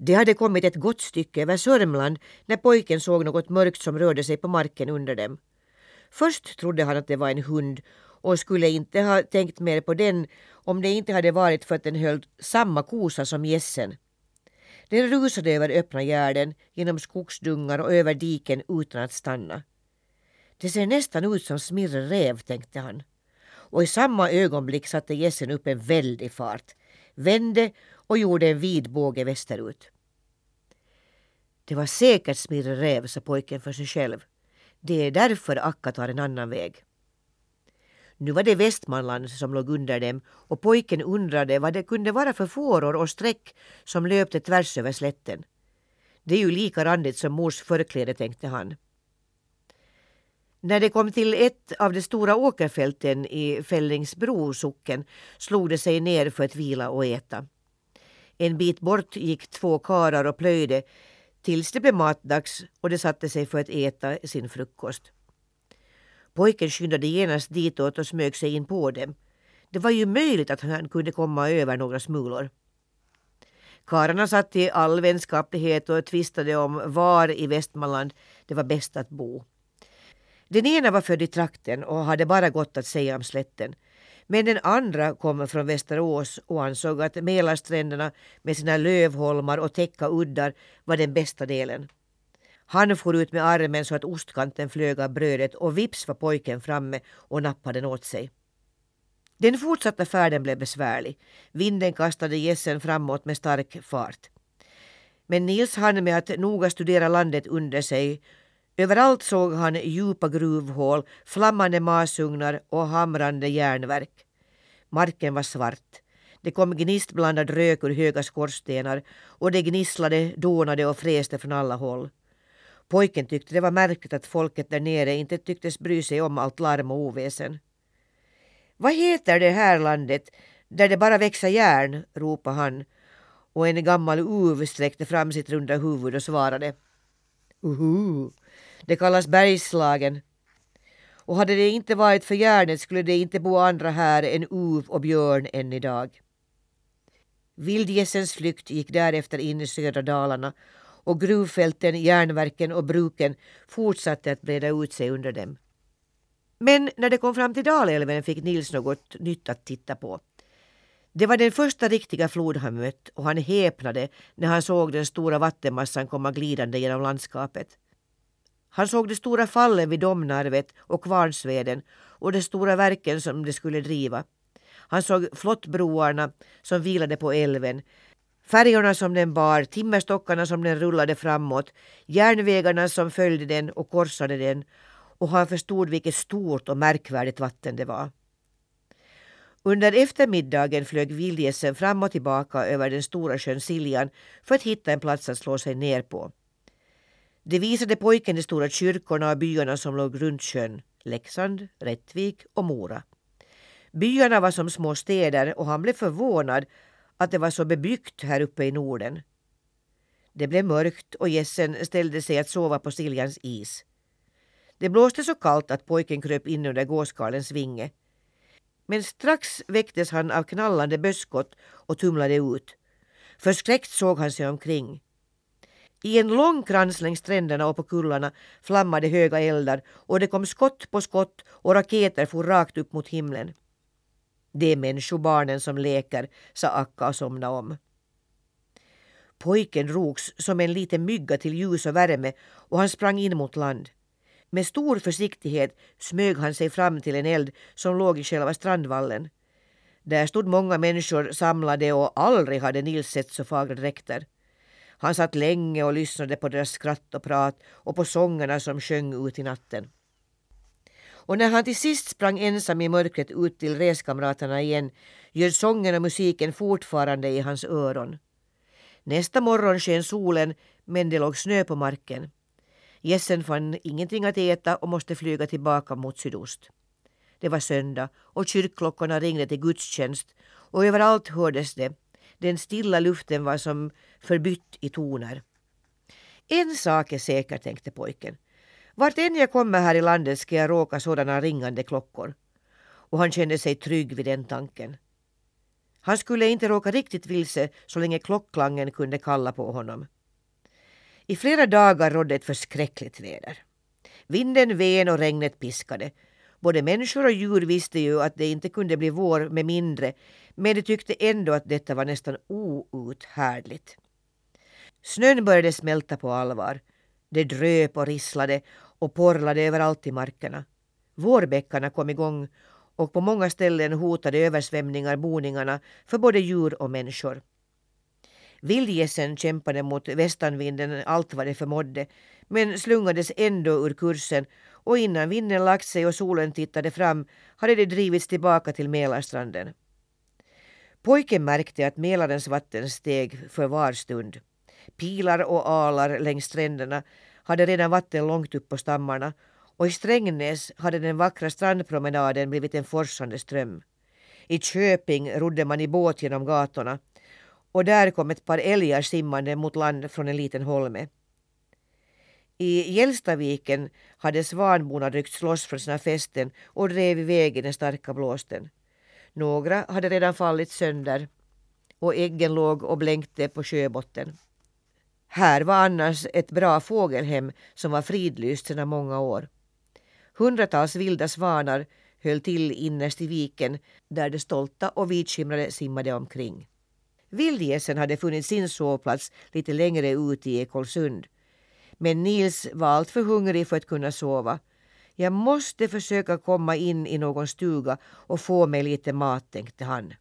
De hade kommit ett gott stycke över Sörmland när pojken såg något mörkt som rörde sig på marken under dem. Först trodde han att det var en hund och skulle inte ha tänkt mer på den om det inte hade varit för att den höll samma kosa som gässen. Den rusade över öppna gärden, genom skogsdungar och över diken utan att stanna. Det ser nästan ut som Smirre Räv, tänkte han. Och i samma ögonblick satte gässen upp en väldig fart, vände och gjorde en vid båge västerut. Det var säkert Smirre Räv, sa pojken för sig själv. Det är därför Akka tar en annan väg. Nu var det Västmanland som låg under dem och pojken undrade vad det kunde vara för fåror och streck som löpte tvärs över slätten. Det är ju lika randigt som mors förkläde, tänkte han. När de kom till ett av de stora åkerfälten i Fällingsbro socken slog de sig ner för att vila och äta. En bit bort gick två karar och plöjde tills det blev matdags och de satte sig för att äta sin frukost. Pojken skyndade genast ditåt och smög sig in på dem. Det var ju möjligt att han kunde komma över några smulor. Karlarna satt i all vänskaplighet och tvistade om var i Västmanland det var bäst att bo. Den ena var född i trakten och hade bara gott att säga om slätten. Men den andra kom från Västerås och ansåg att Mälarstränderna med sina lövholmar och täcka uddar var den bästa delen. Han for ut med armen så att ostkanten flög av brödet och vips var pojken framme och nappade den åt sig. Den fortsatta färden blev besvärlig. Vinden kastade gässen framåt med stark fart. Men Nils hann med att noga studera landet under sig. Överallt såg han djupa gruvhål, flammande masugnar och hamrande järnverk. Marken var svart. Det kom gnistblandad rök ur höga skorstenar och det gnisslade, dånade och fräste från alla håll. Pojken tyckte det var märkligt att folket där nere inte tycktes bry sig om allt larm och oväsen. Vad heter det här landet där det bara växer järn? ropade han och en gammal uv sträckte fram sitt runda huvud och svarade. Uhu, det kallas Bergslagen. Och hade det inte varit för järnet skulle det inte bo andra här än uv och björn än idag. Vildgässens flykt gick därefter in i södra Dalarna och gruvfälten, järnverken och bruken fortsatte att breda ut sig under dem. Men när de kom fram till Dalälven fick Nils något nytt att titta på. Det var den första riktiga flod han mött och han häpnade när han såg den stora vattenmassan komma glidande genom landskapet. Han såg de stora fallen vid Domnarvet och Kvarnsveden och de stora verken som de skulle driva. Han såg flottbroarna som vilade på älven, Färjorna som den bar, timmerstockarna som den rullade framåt, järnvägarna som följde den och korsade den och han förstod vilket stort och märkvärdigt vatten det var. Under eftermiddagen flög vildgässen fram och tillbaka över den stora sjön Siljan för att hitta en plats att slå sig ner på. Det visade pojken de stora kyrkorna och byarna som låg runt sjön, Leksand, Rättvik och Mora. Byarna var som små städer och han blev förvånad att det var så bebyggt här uppe i Norden. Det blev mörkt och gässen ställde sig att sova på Siljans is. Det blåste så kallt att pojken kröp in under gåskarlens vinge. Men strax väcktes han av knallande böskott och tumlade ut. Förskräckt såg han sig omkring. I en lång krans längs stränderna och på kullarna flammade höga eldar och det kom skott på skott och raketer for rakt upp mot himlen. Det är människobarnen som leker, sa Akka och somnade om. Pojken rogs som en liten mygga till ljus och värme och han sprang in mot land. Med stor försiktighet smög han sig fram till en eld som låg i själva strandvallen. Där stod många människor samlade och aldrig hade Nils sett så fagra dräkter. Han satt länge och lyssnade på deras skratt och prat och på sångerna som sjöng ut i natten. Och när han till sist sprang ensam i mörkret ut till reskamraterna igen ljöd sången och musiken fortfarande i hans öron. Nästa morgon sken solen men det låg snö på marken. Gässen fann ingenting att äta och måste flyga tillbaka mot sydost. Det var söndag och kyrkklockorna ringde till gudstjänst och överallt hördes det. Den stilla luften var som förbytt i toner. En sak är säker, tänkte pojken. Vart än jag kommer här i landet ska jag råka sådana ringande klockor. Och han kände sig trygg vid den tanken. Han skulle inte råka riktigt vilse så länge klockklangen kunde kalla på honom. I flera dagar rådde ett förskräckligt väder. Vinden ven och regnet piskade. Både människor och djur visste ju att det inte kunde bli vår med mindre, men de tyckte ändå att detta var nästan outhärdligt. Snön började smälta på allvar. Det dröp och risslade och porlade överallt i markerna. Vårbäckarna kom igång och på många ställen hotade översvämningar boningarna för både djur och människor. Vildgässen kämpade mot västanvinden allt vad det förmådde men slungades ändå ur kursen och innan vinden lagt sig och solen tittade fram hade de drivits tillbaka till Mälarstranden. Pojken märkte att Mälarens vatten steg för var stund. Pilar och alar längs stränderna hade redan vatten långt upp på stammarna och i Strängnäs hade den vackra strandpromenaden blivit en forsande ström. I Köping rodde man i båt genom gatorna och där kom ett par älgar simmande mot land från en liten holme. I Gällstaviken hade svanborna ryckts loss från sina fästen och drev iväg i den starka blåsten. Några hade redan fallit sönder och äggen låg och blänkte på sjöbotten. Här var annars ett bra fågelhem som var fridlyst sedan många år. Hundratals vilda svanar höll till innerst i viken där de stolta och vitskimrade simmade omkring. Vildgässen hade funnit sin sovplats lite längre ut i Ekolsund. Men Nils var alltför hungrig för att kunna sova. Jag måste försöka komma in i någon stuga och få mig lite mat, tänkte han.